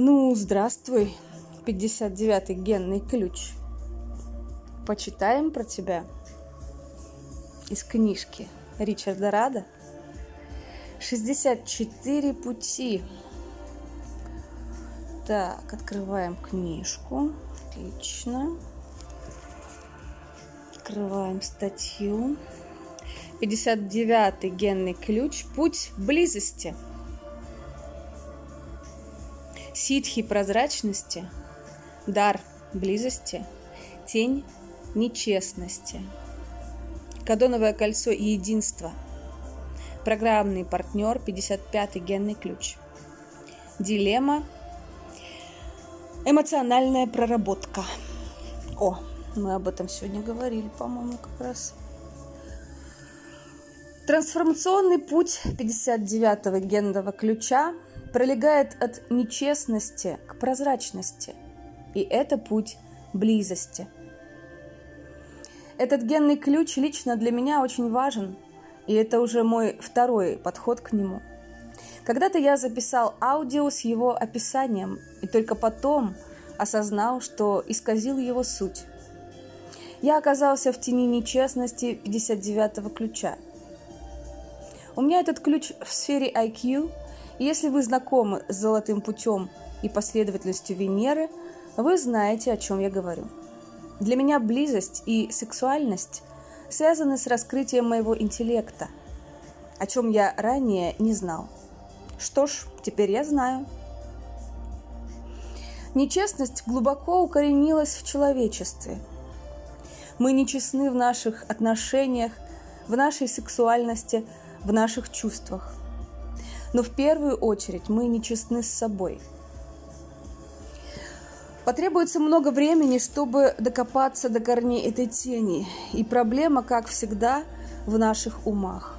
Ну, здравствуй, 59-й генный ключ. Почитаем про тебя из книжки Ричарда Рада. 64 пути. Так, открываем книжку. Отлично. Открываем статью. 59-й генный ключ. Путь близости – ситхи прозрачности, дар близости, тень нечестности, кадоновое кольцо единства, программный партнер 55-й генный ключ, дилемма, эмоциональная проработка. О, мы об этом сегодня говорили, по-моему, как раз. Трансформационный путь 59-го генного ключа пролегает от нечестности к прозрачности, и это путь близости. Этот генный ключ лично для меня очень важен, и это уже мой второй подход к нему. Когда-то я записал аудио с его описанием, и только потом осознал, что исказил его суть. Я оказался в тени нечестности 59-го ключа. У меня этот ключ в сфере IQ – если вы знакомы с золотым путем и последовательностью Венеры, вы знаете, о чем я говорю. Для меня близость и сексуальность связаны с раскрытием моего интеллекта, о чем я ранее не знал. Что ж, теперь я знаю. Нечестность глубоко укоренилась в человечестве. Мы нечестны в наших отношениях, в нашей сексуальности, в наших чувствах. Но в первую очередь мы нечестны с собой. Потребуется много времени, чтобы докопаться до корней этой тени. И проблема, как всегда, в наших умах.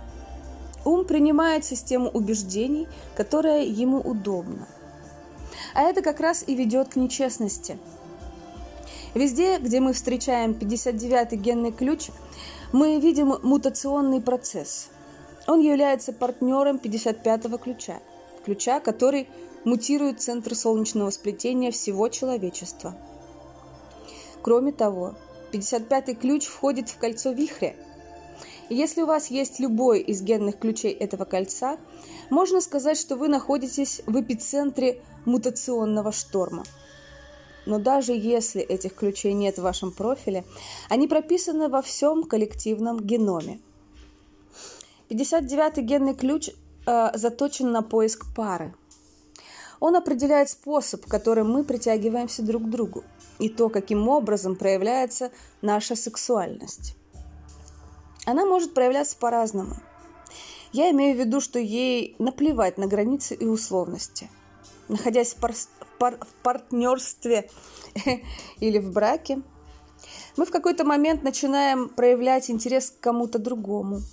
Ум принимает систему убеждений, которая ему удобна. А это как раз и ведет к нечестности. Везде, где мы встречаем 59-й генный ключ, мы видим мутационный процесс – он является партнером 55-го ключа, ключа, который мутирует центр солнечного сплетения всего человечества. Кроме того, 55-й ключ входит в кольцо вихря. И если у вас есть любой из генных ключей этого кольца, можно сказать, что вы находитесь в эпицентре мутационного шторма. Но даже если этих ключей нет в вашем профиле, они прописаны во всем коллективном геноме – 59-й генный ключ э, заточен на поиск пары. Он определяет способ, которым мы притягиваемся друг к другу, и то, каким образом проявляется наша сексуальность. Она может проявляться по-разному. Я имею в виду, что ей наплевать на границы и условности. Находясь в, пар- в, пар- в партнерстве или в браке, мы в какой-то момент начинаем проявлять интерес к кому-то другому –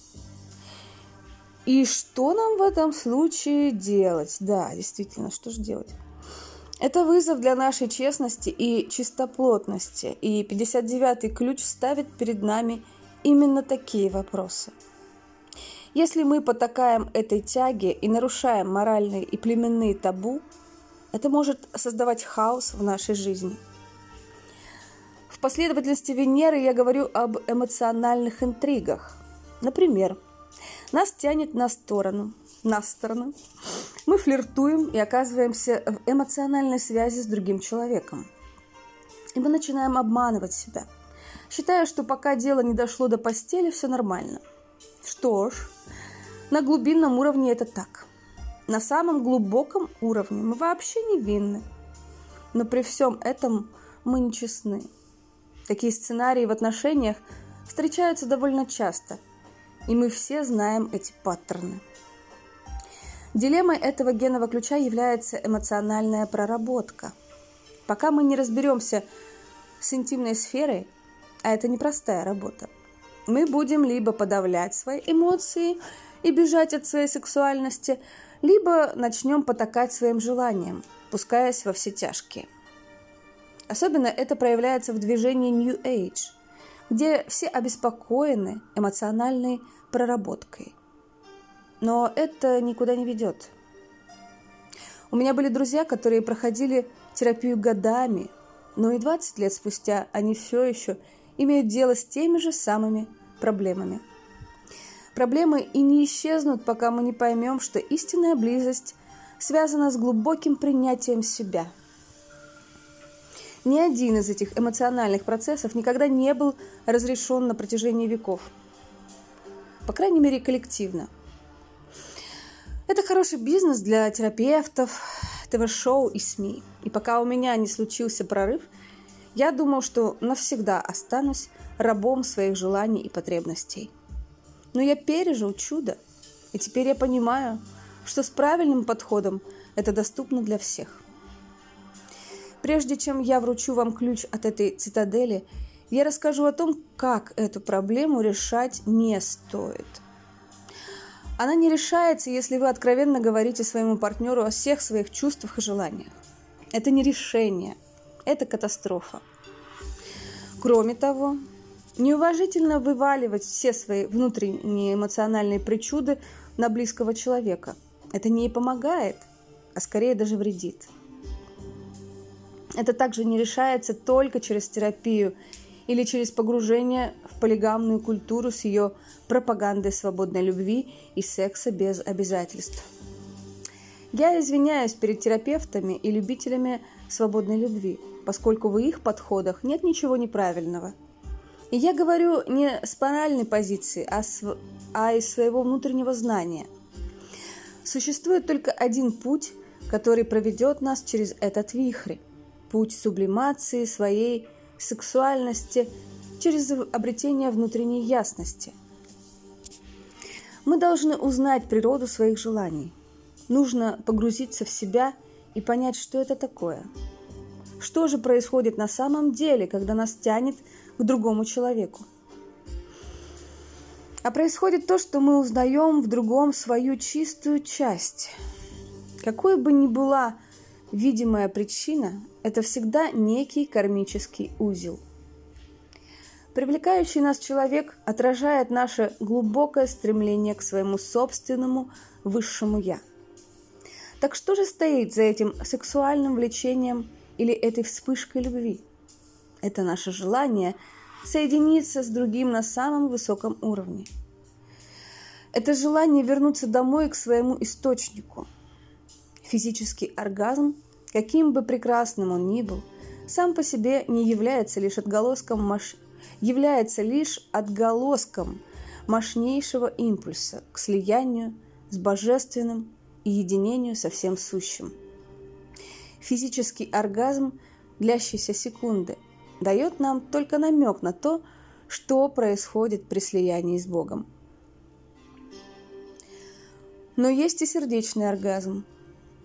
и что нам в этом случае делать? Да, действительно, что же делать? Это вызов для нашей честности и чистоплотности, и 59-й ключ ставит перед нами именно такие вопросы. Если мы потакаем этой тяге и нарушаем моральные и племенные табу, это может создавать хаос в нашей жизни. В последовательности Венеры я говорю об эмоциональных интригах. Например, нас тянет на сторону, на сторону. Мы флиртуем и оказываемся в эмоциональной связи с другим человеком. И мы начинаем обманывать себя, считая, что пока дело не дошло до постели, все нормально. Что ж, на глубинном уровне это так. На самом глубоком уровне мы вообще невинны. Но при всем этом мы нечестны. Такие сценарии в отношениях встречаются довольно часто – и мы все знаем эти паттерны. Дилеммой этого генного ключа является эмоциональная проработка. Пока мы не разберемся с интимной сферой, а это непростая работа, мы будем либо подавлять свои эмоции и бежать от своей сексуальности, либо начнем потакать своим желаниям, пускаясь во все тяжкие. Особенно это проявляется в движении New Age, где все обеспокоены эмоциональной проработкой. Но это никуда не ведет. У меня были друзья, которые проходили терапию годами, но и 20 лет спустя они все еще имеют дело с теми же самыми проблемами. Проблемы и не исчезнут, пока мы не поймем, что истинная близость связана с глубоким принятием себя. Ни один из этих эмоциональных процессов никогда не был разрешен на протяжении веков. По крайней мере, коллективно. Это хороший бизнес для терапевтов, ТВ-шоу и СМИ. И пока у меня не случился прорыв, я думал, что навсегда останусь рабом своих желаний и потребностей. Но я пережил чудо, и теперь я понимаю, что с правильным подходом это доступно для всех. Прежде чем я вручу вам ключ от этой цитадели, я расскажу о том, как эту проблему решать не стоит. Она не решается, если вы откровенно говорите своему партнеру о всех своих чувствах и желаниях. Это не решение, это катастрофа. Кроме того, неуважительно вываливать все свои внутренние эмоциональные причуды на близкого человека. Это не помогает, а скорее даже вредит. Это также не решается только через терапию или через погружение в полигамную культуру с ее пропагандой свободной любви и секса без обязательств. Я извиняюсь перед терапевтами и любителями свободной любви, поскольку в их подходах нет ничего неправильного. И я говорю не с моральной позиции, а, с, а из своего внутреннего знания. Существует только один путь, который проведет нас через этот вихрь. Путь сублимации своей сексуальности через обретение внутренней ясности. Мы должны узнать природу своих желаний. Нужно погрузиться в себя и понять, что это такое. Что же происходит на самом деле, когда нас тянет к другому человеку? А происходит то, что мы узнаем в другом свою чистую часть. Какой бы ни была видимая причина, это всегда некий кармический узел. Привлекающий нас человек отражает наше глубокое стремление к своему собственному высшему «я». Так что же стоит за этим сексуальным влечением или этой вспышкой любви? Это наше желание соединиться с другим на самом высоком уровне. Это желание вернуться домой к своему источнику. Физический оргазм каким бы прекрасным он ни был, сам по себе не является лишь отголоском, маш... является лишь отголоском мощнейшего импульса к слиянию с божественным и единению со всем сущим. Физический оргазм, длящийся секунды, дает нам только намек на то, что происходит при слиянии с Богом. Но есть и сердечный оргазм.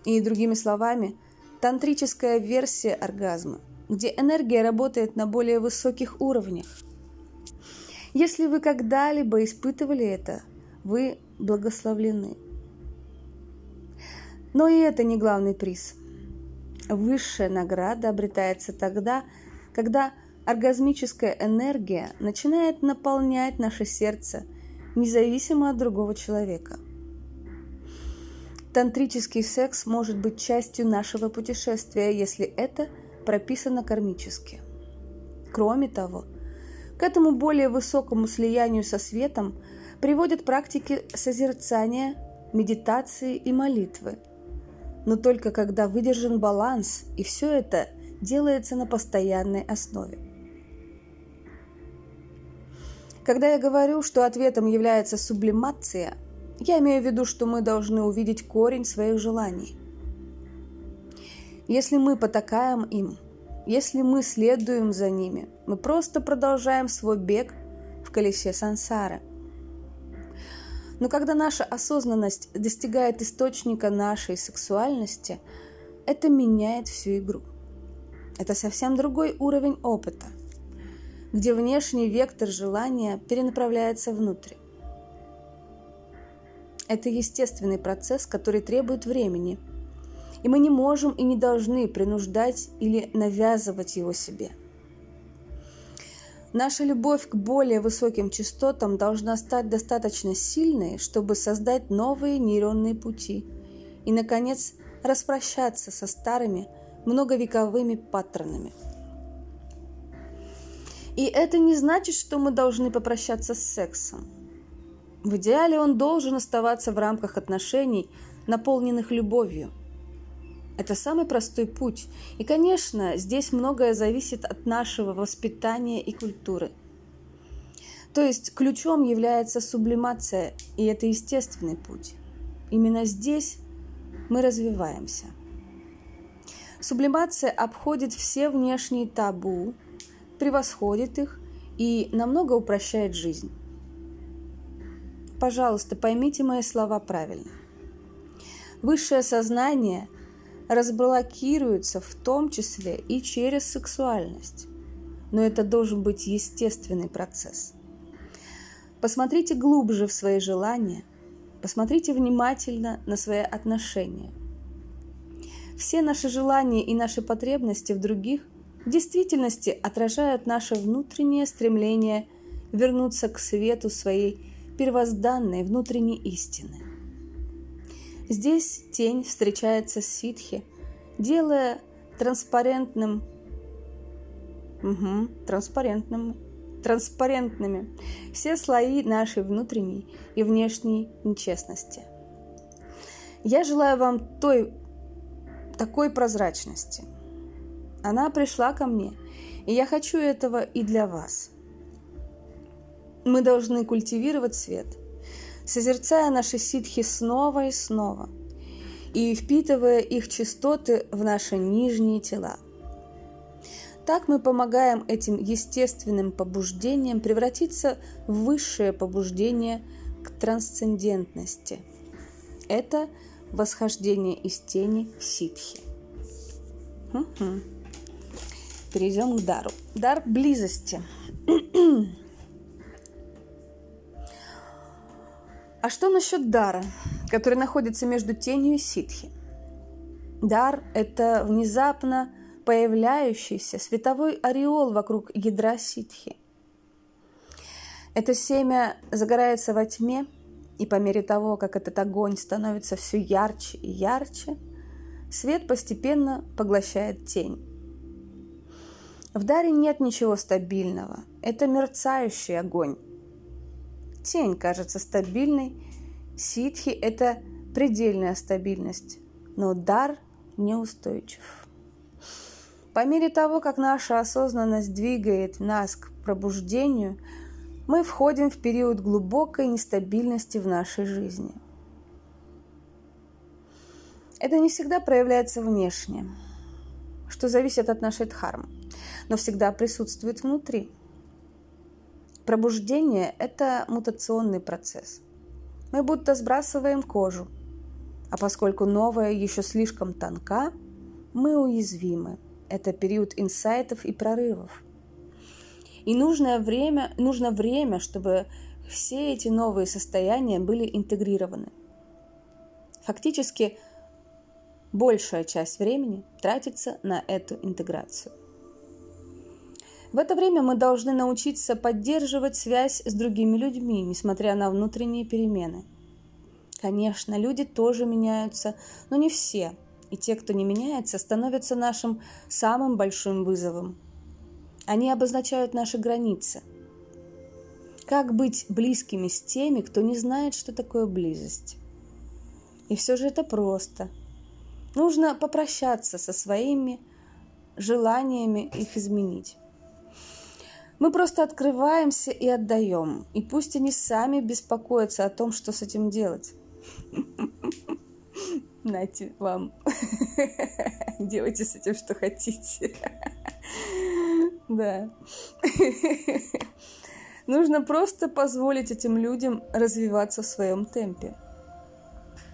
И другими словами – тантрическая версия оргазма, где энергия работает на более высоких уровнях. Если вы когда-либо испытывали это, вы благословлены. Но и это не главный приз. Высшая награда обретается тогда, когда оргазмическая энергия начинает наполнять наше сердце, независимо от другого человека – Тантрический секс может быть частью нашего путешествия, если это прописано кармически. Кроме того, к этому более высокому слиянию со светом приводят практики созерцания, медитации и молитвы. Но только когда выдержан баланс, и все это делается на постоянной основе. Когда я говорю, что ответом является сублимация – я имею в виду, что мы должны увидеть корень своих желаний. Если мы потакаем им, если мы следуем за ними, мы просто продолжаем свой бег в колесе сансары. Но когда наша осознанность достигает источника нашей сексуальности, это меняет всю игру. Это совсем другой уровень опыта, где внешний вектор желания перенаправляется внутрь. Это естественный процесс, который требует времени. И мы не можем и не должны принуждать или навязывать его себе. Наша любовь к более высоким частотам должна стать достаточно сильной, чтобы создать новые нейронные пути и, наконец, распрощаться со старыми многовековыми паттернами. И это не значит, что мы должны попрощаться с сексом. В идеале он должен оставаться в рамках отношений, наполненных любовью. Это самый простой путь. И, конечно, здесь многое зависит от нашего воспитания и культуры. То есть ключом является сублимация, и это естественный путь. Именно здесь мы развиваемся. Сублимация обходит все внешние табу, превосходит их и намного упрощает жизнь. Пожалуйста, поймите мои слова правильно. Высшее сознание разблокируется в том числе и через сексуальность. Но это должен быть естественный процесс. Посмотрите глубже в свои желания, посмотрите внимательно на свои отношения. Все наши желания и наши потребности в других в действительности отражают наше внутреннее стремление вернуться к свету своей первозданной внутренней истины. Здесь тень встречается с ситхи, делая транспарентным, угу, транспарентным, транспарентными все слои нашей внутренней и внешней нечестности. Я желаю вам той, такой прозрачности. Она пришла ко мне, и я хочу этого и для вас. Мы должны культивировать свет, созерцая наши ситхи снова и снова, и впитывая их частоты в наши нижние тела. Так мы помогаем этим естественным побуждениям превратиться в высшее побуждение к трансцендентности. Это восхождение из тени в ситхи. Угу. Перейдем к дару. Дар близости. А что насчет дара, который находится между тенью и ситхи? Дар – это внезапно появляющийся световой ореол вокруг ядра ситхи. Это семя загорается во тьме, и по мере того, как этот огонь становится все ярче и ярче, свет постепенно поглощает тень. В даре нет ничего стабильного. Это мерцающий огонь, Тень кажется стабильной, ситхи – это предельная стабильность, но дар неустойчив. По мере того, как наша осознанность двигает нас к пробуждению, мы входим в период глубокой нестабильности в нашей жизни. Это не всегда проявляется внешне, что зависит от нашей дхармы, но всегда присутствует внутри – Пробуждение – это мутационный процесс. Мы будто сбрасываем кожу, а поскольку новая еще слишком тонка, мы уязвимы. Это период инсайтов и прорывов. И нужное время, нужно время, чтобы все эти новые состояния были интегрированы. Фактически, большая часть времени тратится на эту интеграцию. В это время мы должны научиться поддерживать связь с другими людьми, несмотря на внутренние перемены. Конечно, люди тоже меняются, но не все. И те, кто не меняется, становятся нашим самым большим вызовом. Они обозначают наши границы. Как быть близкими с теми, кто не знает, что такое близость? И все же это просто. Нужно попрощаться со своими желаниями их изменить. Мы просто открываемся и отдаем. И пусть они сами беспокоятся о том, что с этим делать. Нате вам. Делайте с этим, что хотите. Да. Нужно просто позволить этим людям развиваться в своем темпе.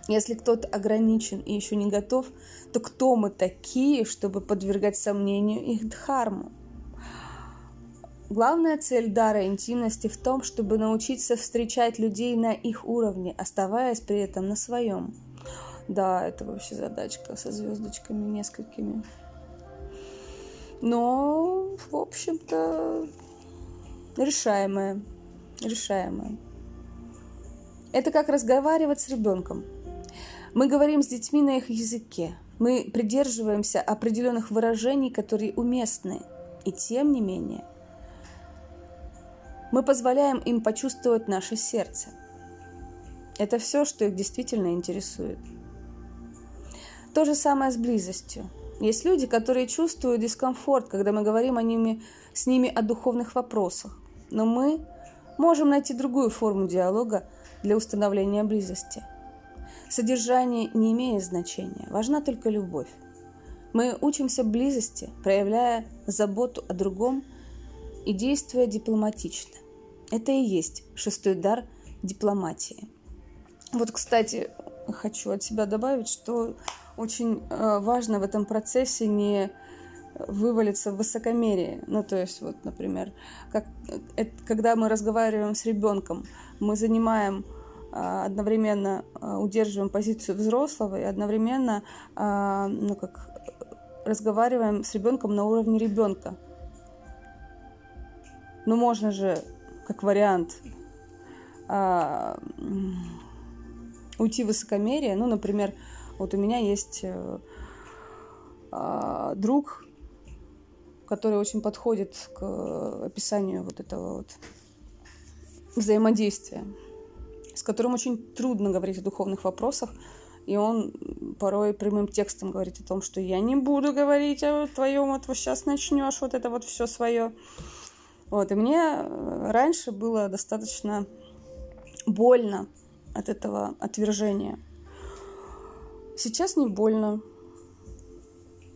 Если кто-то ограничен и еще не готов, то кто мы такие, чтобы подвергать сомнению их дхарму? Главная цель дара интимности в том, чтобы научиться встречать людей на их уровне, оставаясь при этом на своем. Да, это вообще задачка со звездочками несколькими. Но, в общем-то, решаемая. Решаемая. Это как разговаривать с ребенком. Мы говорим с детьми на их языке. Мы придерживаемся определенных выражений, которые уместны. И тем не менее, мы позволяем им почувствовать наше сердце. Это все, что их действительно интересует. То же самое с близостью. Есть люди, которые чувствуют дискомфорт, когда мы говорим о ними, с ними о духовных вопросах. Но мы можем найти другую форму диалога для установления близости. Содержание не имеет значения, важна только любовь. Мы учимся близости, проявляя заботу о другом и действуя дипломатично. Это и есть шестой дар дипломатии. Вот, кстати, хочу от себя добавить, что очень э, важно в этом процессе не вывалиться в высокомерие. Ну, то есть, вот, например, как, это, когда мы разговариваем с ребенком, мы занимаем а, одновременно удерживаем позицию взрослого и одновременно ну, как, разговариваем с ребенком на уровне ребенка. Ну, можно же, как вариант, уйти в высокомерие. Ну, например, вот у меня есть э, друг, который очень подходит к описанию вот этого вот взаимодействия, с которым очень трудно говорить о духовных вопросах, и он порой прямым текстом говорит о том, что я не буду говорить о твоем, вот сейчас начнешь вот это вот все свое. Вот, и мне э, раньше было достаточно больно от этого отвержения. Сейчас не больно.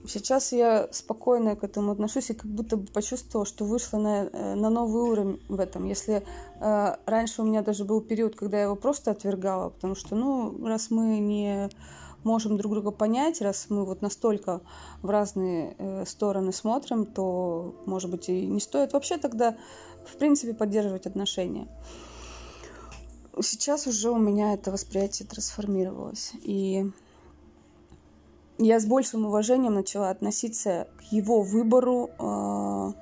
Сейчас я спокойно к этому отношусь и как будто бы почувствовала, что вышла на, э, на новый уровень в этом. Если э, раньше у меня даже был период, когда я его просто отвергала, потому что, ну, раз мы не можем друг друга понять, раз мы вот настолько в разные э, стороны смотрим, то, может быть, и не стоит вообще тогда, в принципе, поддерживать отношения. Сейчас уже у меня это восприятие трансформировалось. И я с большим уважением начала относиться к его выбору э,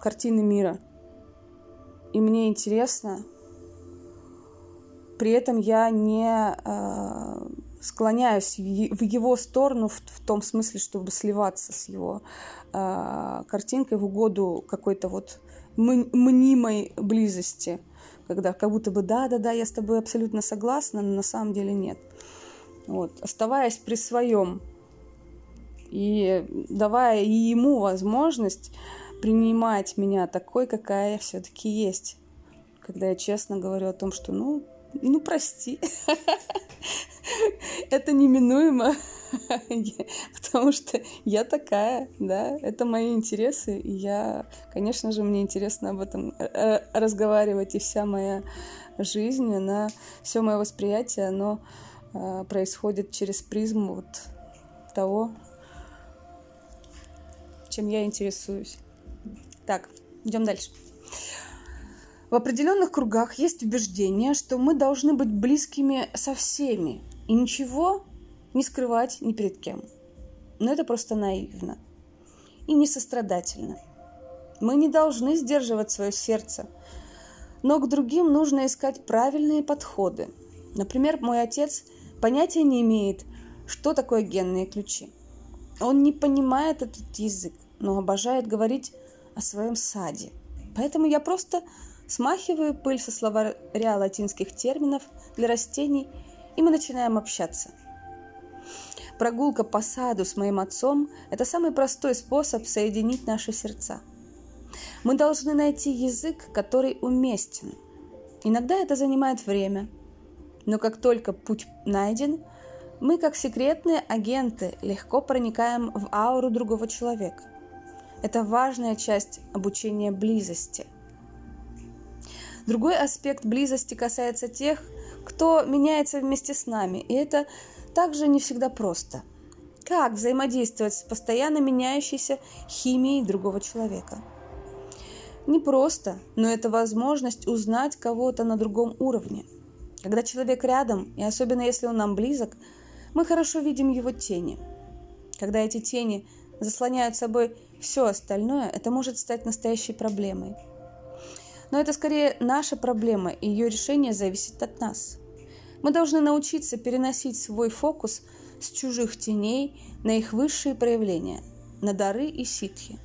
картины мира. И мне интересно, при этом я не э, склоняюсь в его сторону в, том смысле, чтобы сливаться с его э, картинкой в угоду какой-то вот мнимой близости, когда как будто бы да-да-да, я с тобой абсолютно согласна, но на самом деле нет. Вот, оставаясь при своем и давая и ему возможность принимать меня такой, какая я все-таки есть. Когда я честно говорю о том, что ну, ну прости, это неминуемо, потому что я такая, да, это мои интересы, и я, конечно же, мне интересно об этом э, разговаривать, и вся моя жизнь, она, все мое восприятие, оно Э, происходит через призму вот того, чем я интересуюсь. Так, идем дальше. В определенных кругах есть убеждение, что мы должны быть близкими со всеми и ничего не скрывать ни перед кем. Но это просто наивно и несострадательно. Мы не должны сдерживать свое сердце, но к другим нужно искать правильные подходы. Например, мой отец – понятия не имеет, что такое генные ключи. Он не понимает этот язык, но обожает говорить о своем саде. Поэтому я просто смахиваю пыль со словаря латинских терминов для растений, и мы начинаем общаться. Прогулка по саду с моим отцом – это самый простой способ соединить наши сердца. Мы должны найти язык, который уместен. Иногда это занимает время, но как только путь найден, мы, как секретные агенты, легко проникаем в ауру другого человека. Это важная часть обучения близости. Другой аспект близости касается тех, кто меняется вместе с нами, и это также не всегда просто. Как взаимодействовать с постоянно меняющейся химией другого человека? Не просто, но это возможность узнать кого-то на другом уровне – когда человек рядом, и особенно если он нам близок, мы хорошо видим его тени. Когда эти тени заслоняют собой все остальное, это может стать настоящей проблемой. Но это скорее наша проблема, и ее решение зависит от нас. Мы должны научиться переносить свой фокус с чужих теней на их высшие проявления, на дары и ситхи.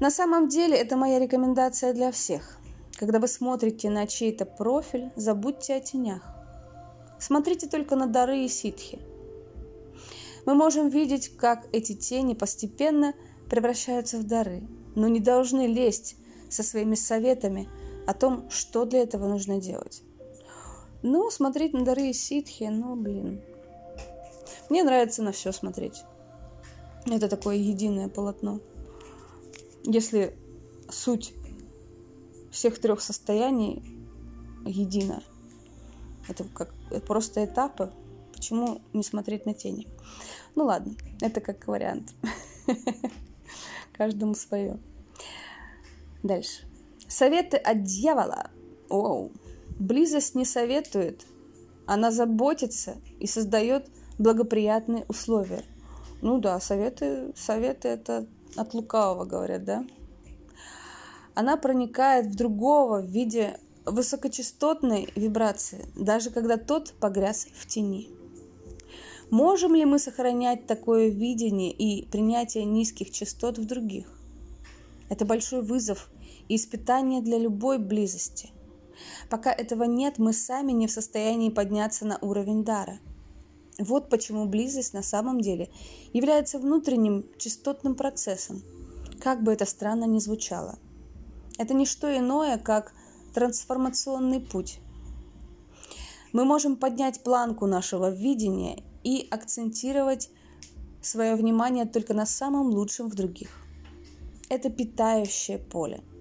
На самом деле это моя рекомендация для всех. Когда вы смотрите на чей-то профиль, забудьте о тенях. Смотрите только на дары и ситхи. Мы можем видеть, как эти тени постепенно превращаются в дары, но не должны лезть со своими советами о том, что для этого нужно делать. Ну, смотреть на дары и ситхи, ну, блин. Мне нравится на все смотреть. Это такое единое полотно. Если суть всех трех состояний едина, это как это просто этапы, почему не смотреть на тени? Ну ладно, это как вариант. Каждому свое. Дальше. Советы от дьявола. Оу. Близость не советует, она заботится и создает благоприятные условия. Ну да, советы, советы это от лукавого, говорят, да? Она проникает в другого в виде высокочастотной вибрации, даже когда тот погряз в тени. Можем ли мы сохранять такое видение и принятие низких частот в других? Это большой вызов и испытание для любой близости. Пока этого нет, мы сами не в состоянии подняться на уровень дара. Вот почему близость на самом деле является внутренним частотным процессом, как бы это странно ни звучало. Это не что иное, как трансформационный путь. Мы можем поднять планку нашего видения и акцентировать свое внимание только на самом лучшем в других. Это питающее поле –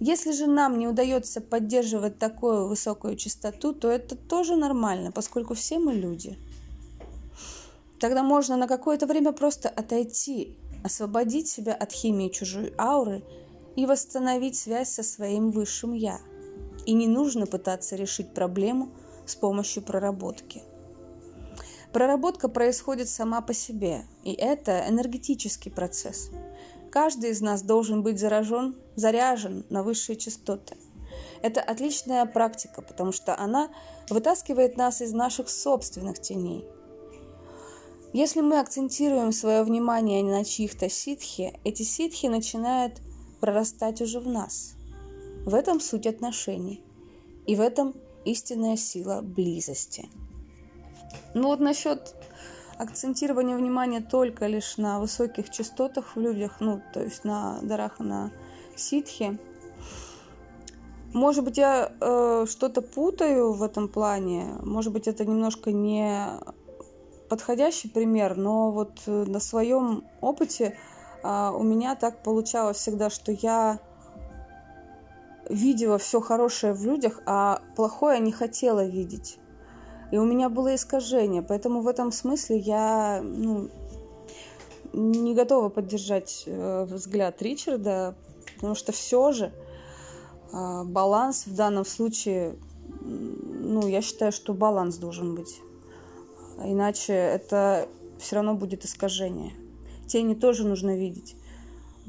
если же нам не удается поддерживать такую высокую частоту, то это тоже нормально, поскольку все мы люди. Тогда можно на какое-то время просто отойти, освободить себя от химии чужой ауры и восстановить связь со своим высшим «я». И не нужно пытаться решить проблему с помощью проработки. Проработка происходит сама по себе, и это энергетический процесс – Каждый из нас должен быть заражен, заряжен на высшие частоты. Это отличная практика, потому что она вытаскивает нас из наших собственных теней. Если мы акцентируем свое внимание на чьих-то ситхи, эти ситхи начинают прорастать уже в нас. В этом суть отношений. И в этом истинная сила близости. Ну вот насчет акцентирование внимания только лишь на высоких частотах в людях, ну, то есть на дарах, на ситхе. Может быть, я э, что-то путаю в этом плане, может быть, это немножко не подходящий пример, но вот э, на своем опыте э, у меня так получалось всегда, что я видела все хорошее в людях, а плохое не хотела видеть. И у меня было искажение, поэтому в этом смысле я ну, не готова поддержать э, взгляд Ричарда, потому что все же э, баланс в данном случае, ну, я считаю, что баланс должен быть. Иначе это все равно будет искажение. Тени тоже нужно видеть.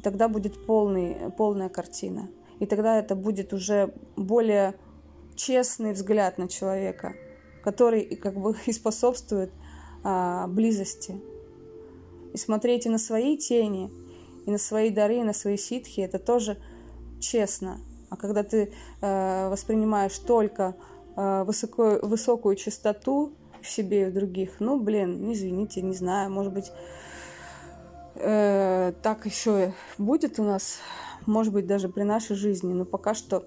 Тогда будет полный, полная картина. И тогда это будет уже более честный взгляд на человека – который как бы и способствует а, близости. И смотреть и на свои тени, и на свои дары, и на свои ситхи, это тоже честно. А когда ты э, воспринимаешь только э, высокую, высокую частоту в себе и в других, ну, блин, извините, не знаю, может быть, э, так еще будет у нас, может быть, даже при нашей жизни, но пока что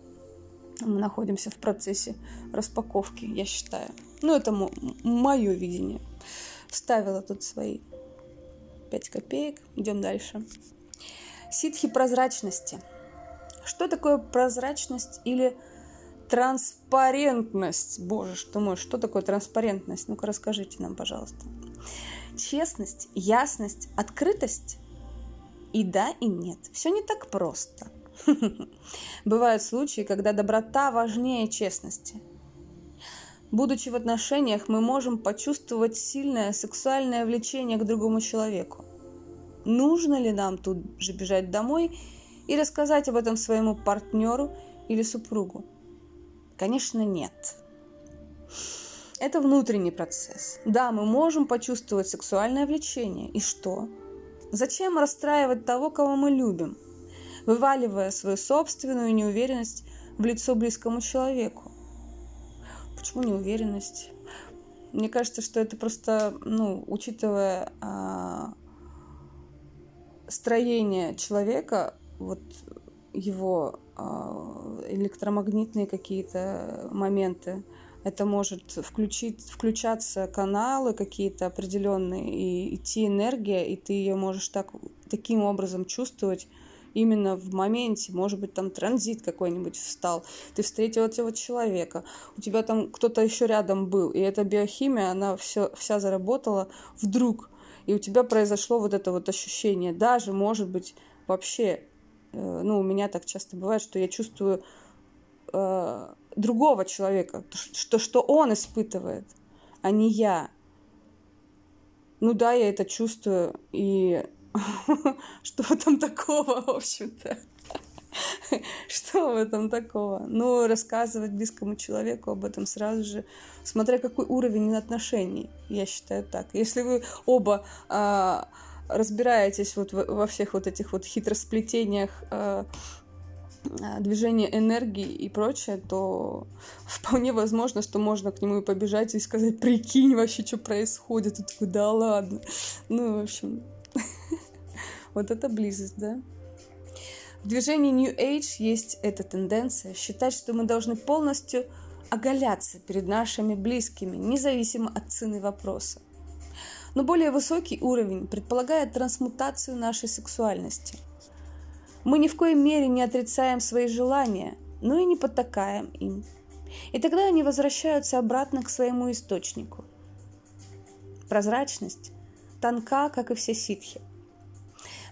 мы находимся в процессе распаковки, я считаю. Ну, это мое видение. Вставила тут свои 5 копеек. Идем дальше. Ситхи прозрачности. Что такое прозрачность или транспарентность? Боже, что мой, что такое транспарентность? Ну-ка расскажите нам, пожалуйста. Честность, ясность, открытость. И да, и нет. Все не так просто. Бывают случаи, когда доброта важнее честности. Будучи в отношениях, мы можем почувствовать сильное сексуальное влечение к другому человеку. Нужно ли нам тут же бежать домой и рассказать об этом своему партнеру или супругу? Конечно, нет. Это внутренний процесс. Да, мы можем почувствовать сексуальное влечение. И что? Зачем расстраивать того, кого мы любим, вываливая свою собственную неуверенность в лицо близкому человеку? Почему неуверенность? Мне кажется, что это просто, ну, учитывая а, строение человека, вот его а, электромагнитные какие-то моменты, это может включить, включаться каналы какие-то определенные и идти энергия, и ты ее можешь так, таким образом чувствовать именно в моменте, может быть, там транзит какой-нибудь встал, ты встретил этого человека, у тебя там кто-то еще рядом был, и эта биохимия, она все, вся заработала вдруг, и у тебя произошло вот это вот ощущение, даже, может быть, вообще, э, ну, у меня так часто бывает, что я чувствую э, другого человека, что, что он испытывает, а не я. Ну да, я это чувствую, и что этом такого, в общем-то? Что в этом такого? Ну, рассказывать близкому человеку об этом сразу же, смотря какой уровень отношений, я считаю так. Если вы оба а, разбираетесь вот во всех вот этих вот хитросплетениях а, а, движение энергии и прочее, то вполне возможно, что можно к нему и побежать и сказать, прикинь вообще, что происходит. И такой, да ладно. Ну, в общем, вот это близость, да? В движении New Age есть эта тенденция считать, что мы должны полностью оголяться перед нашими близкими, независимо от цены вопроса. Но более высокий уровень предполагает трансмутацию нашей сексуальности – мы ни в коей мере не отрицаем свои желания, но и не потакаем им. И тогда они возвращаются обратно к своему источнику. Прозрачность тонка, как и все ситхи.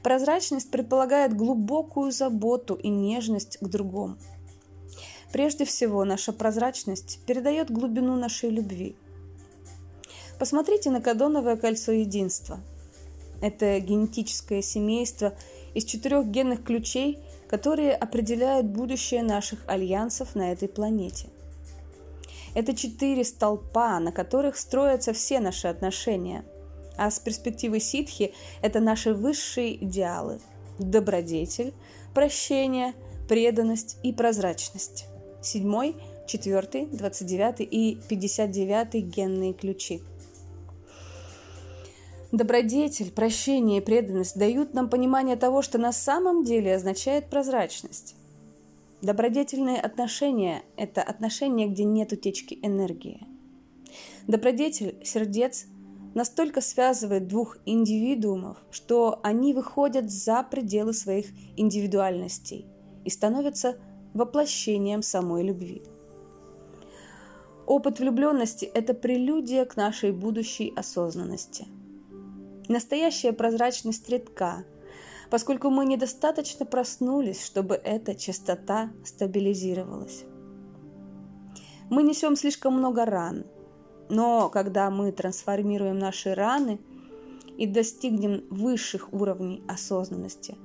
Прозрачность предполагает глубокую заботу и нежность к другому. Прежде всего, наша прозрачность передает глубину нашей любви. Посмотрите на кадоновое кольцо единства. Это генетическое семейство – из четырех генных ключей, которые определяют будущее наших альянсов на этой планете. Это четыре столпа, на которых строятся все наши отношения. А с перспективы ситхи это наши высшие идеалы – добродетель, прощение, преданность и прозрачность. Седьмой, четвертый, двадцать девятый и пятьдесят девятый генные ключи – Добродетель, прощение и преданность дают нам понимание того, что на самом деле означает прозрачность. Добродетельные отношения – это отношения, где нет утечки энергии. Добродетель, сердец настолько связывает двух индивидуумов, что они выходят за пределы своих индивидуальностей и становятся воплощением самой любви. Опыт влюбленности – это прелюдия к нашей будущей осознанности – настоящая прозрачность редка, поскольку мы недостаточно проснулись, чтобы эта частота стабилизировалась. Мы несем слишком много ран, но когда мы трансформируем наши раны и достигнем высших уровней осознанности,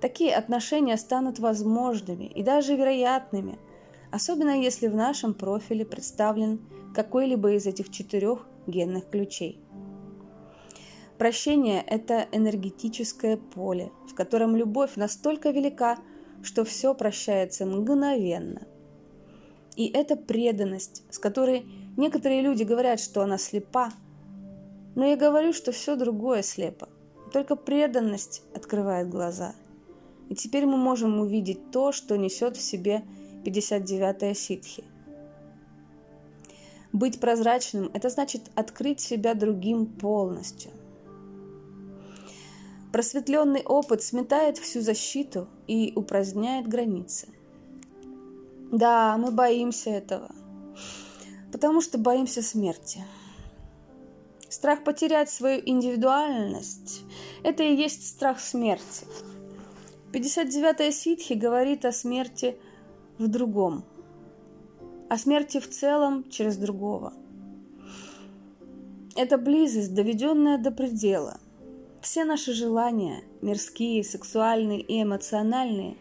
такие отношения станут возможными и даже вероятными, особенно если в нашем профиле представлен какой-либо из этих четырех генных ключей. Прощение – это энергетическое поле, в котором любовь настолько велика, что все прощается мгновенно. И это преданность, с которой некоторые люди говорят, что она слепа. Но я говорю, что все другое слепо. Только преданность открывает глаза. И теперь мы можем увидеть то, что несет в себе 59-я ситхи. Быть прозрачным – это значит открыть себя другим полностью – Просветленный опыт сметает всю защиту и упраздняет границы. Да, мы боимся этого, потому что боимся смерти. Страх потерять свою индивидуальность – это и есть страх смерти. 59-я ситхи говорит о смерти в другом, о смерти в целом через другого. Это близость, доведенная до предела, все наши желания, мирские, сексуальные и эмоциональные,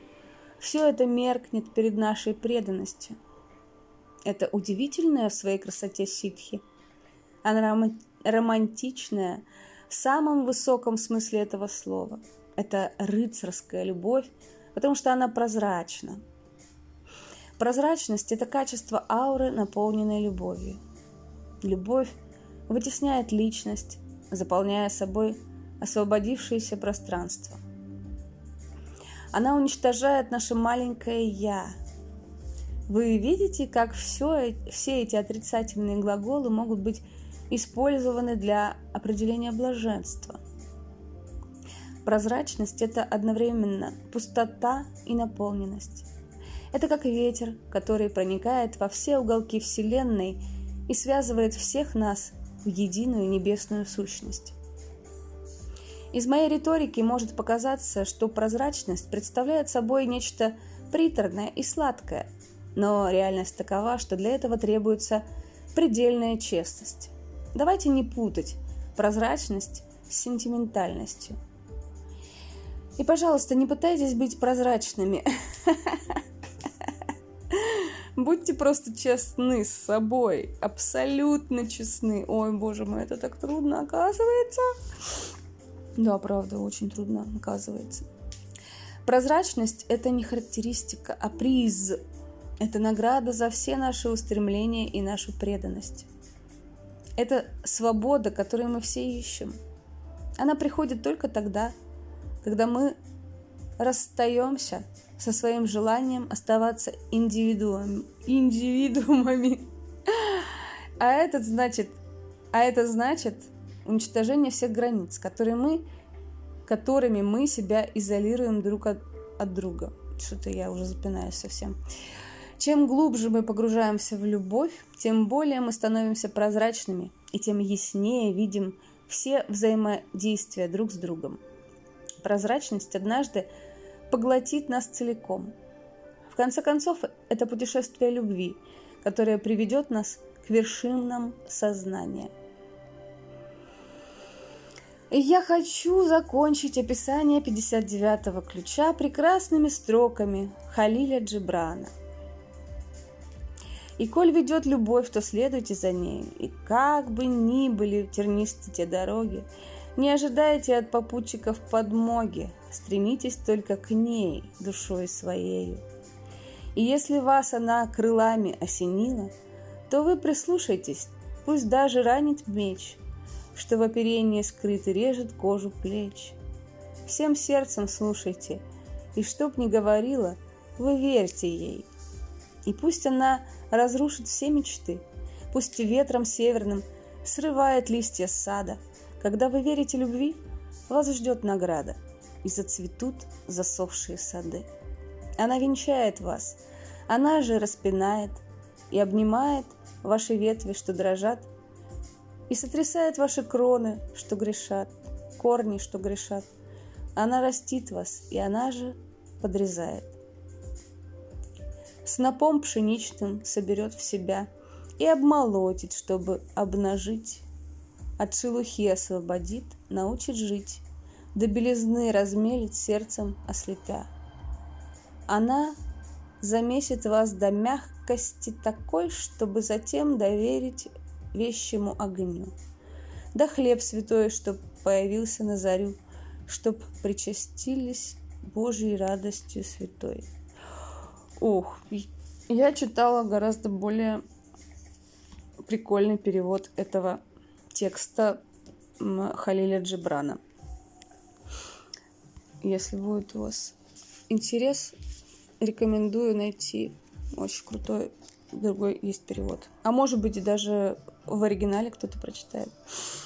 все это меркнет перед нашей преданностью. Это удивительная в своей красоте ситхи. Она романтичная в самом высоком смысле этого слова. Это рыцарская любовь, потому что она прозрачна. Прозрачность – это качество ауры, наполненной любовью. Любовь вытесняет личность, заполняя собой освободившееся пространство. Она уничтожает наше маленькое «я». Вы видите, как все, все эти отрицательные глаголы могут быть использованы для определения блаженства. Прозрачность – это одновременно пустота и наполненность. Это как ветер, который проникает во все уголки Вселенной и связывает всех нас в единую небесную сущность. Из моей риторики может показаться, что прозрачность представляет собой нечто приторное и сладкое, но реальность такова, что для этого требуется предельная честность. Давайте не путать прозрачность с сентиментальностью. И, пожалуйста, не пытайтесь быть прозрачными. Будьте просто честны с собой, абсолютно честны. Ой, боже мой, это так трудно оказывается. Да, правда, очень трудно оказывается. Прозрачность – это не характеристика, а приз. Это награда за все наши устремления и нашу преданность. Это свобода, которую мы все ищем. Она приходит только тогда, когда мы расстаемся со своим желанием оставаться индивидуум, индивидуумами. А это значит, а это значит уничтожение всех границ, которые мы, которыми мы себя изолируем друг от, от друга. Что-то я уже запинаюсь совсем. Чем глубже мы погружаемся в любовь, тем более мы становимся прозрачными и тем яснее видим все взаимодействия друг с другом. Прозрачность однажды поглотит нас целиком. В конце концов, это путешествие любви, которое приведет нас к вершинам сознания. И я хочу закончить описание 59-го ключа прекрасными строками Халиля Джибрана. И коль ведет любовь, то следуйте за ней, и как бы ни были тернисты те дороги, не ожидайте от попутчиков подмоги, стремитесь только к ней душой своею. И если вас она крылами осенила, то вы прислушайтесь, пусть даже ранит меч, что в оперении скрыто режет кожу плеч. Всем сердцем слушайте, и чтоб ни говорила, вы верьте ей. И пусть она разрушит все мечты, пусть ветром северным срывает листья сада – когда вы верите любви, вас ждет награда, и зацветут засохшие сады. Она венчает вас, она же распинает и обнимает ваши ветви, что дрожат, и сотрясает ваши кроны, что грешат, корни, что грешат. Она растит вас, и она же подрезает. Снопом пшеничным соберет в себя и обмолотит, чтобы обнажить от шелухи освободит, научит жить, до белизны размелит сердцем ослепя. Она замесит вас до мягкости такой, чтобы затем доверить вещему огню. Да хлеб святой, чтоб появился на зарю, чтоб причастились Божьей радостью святой. Ух, я читала гораздо более прикольный перевод этого текста Халиля Джибрана. Если будет у вас интерес, рекомендую найти очень крутой другой есть перевод. А может быть и даже в оригинале кто-то прочитает,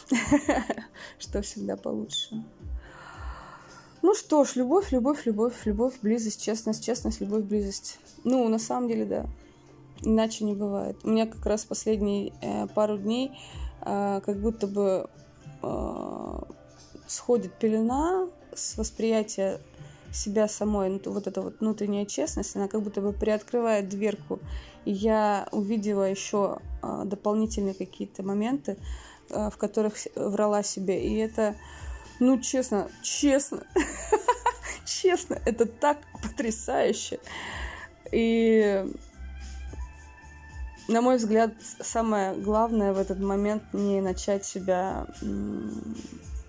что всегда получше. Ну что ж, любовь, любовь, любовь, любовь, близость, честность, честность, любовь, близость. Ну, на самом деле, да. Иначе не бывает. У меня как раз последние э, пару дней а, как будто бы а, сходит пелена с восприятия себя самой, ну, вот эта вот внутренняя честность, она как будто бы приоткрывает дверку. И я увидела еще а, дополнительные какие-то моменты, в которых врала себе. И это, ну, честно, честно, честно, это так потрясающе. И на мой взгляд, самое главное в этот момент не начать себя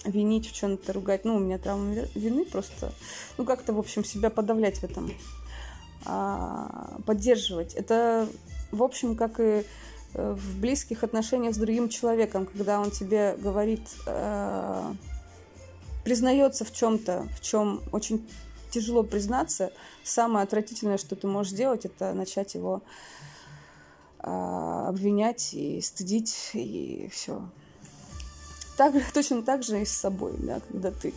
винить в чем-то, ругать. Ну, у меня травма вины просто. Ну, как-то, в общем, себя подавлять в этом. А, поддерживать. Это, в общем, как и э, в близких отношениях с другим человеком, когда он тебе говорит, э, признается в чем-то, в чем очень тяжело признаться, самое отвратительное, что ты можешь сделать, это начать его а, обвинять и стыдить, и все. Так, точно так же и с собой, да, когда ты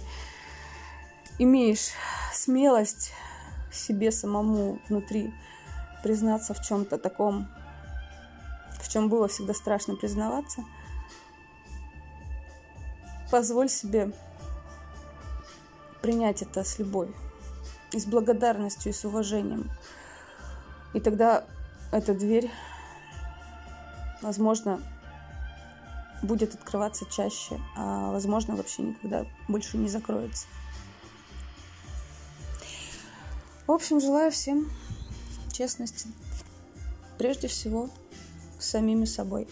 имеешь смелость себе самому внутри признаться в чем-то таком, в чем было всегда страшно признаваться, позволь себе принять это с любовью, и с благодарностью, и с уважением. И тогда эта дверь возможно, будет открываться чаще, а возможно, вообще никогда больше не закроется. В общем, желаю всем честности. Прежде всего, с самими собой.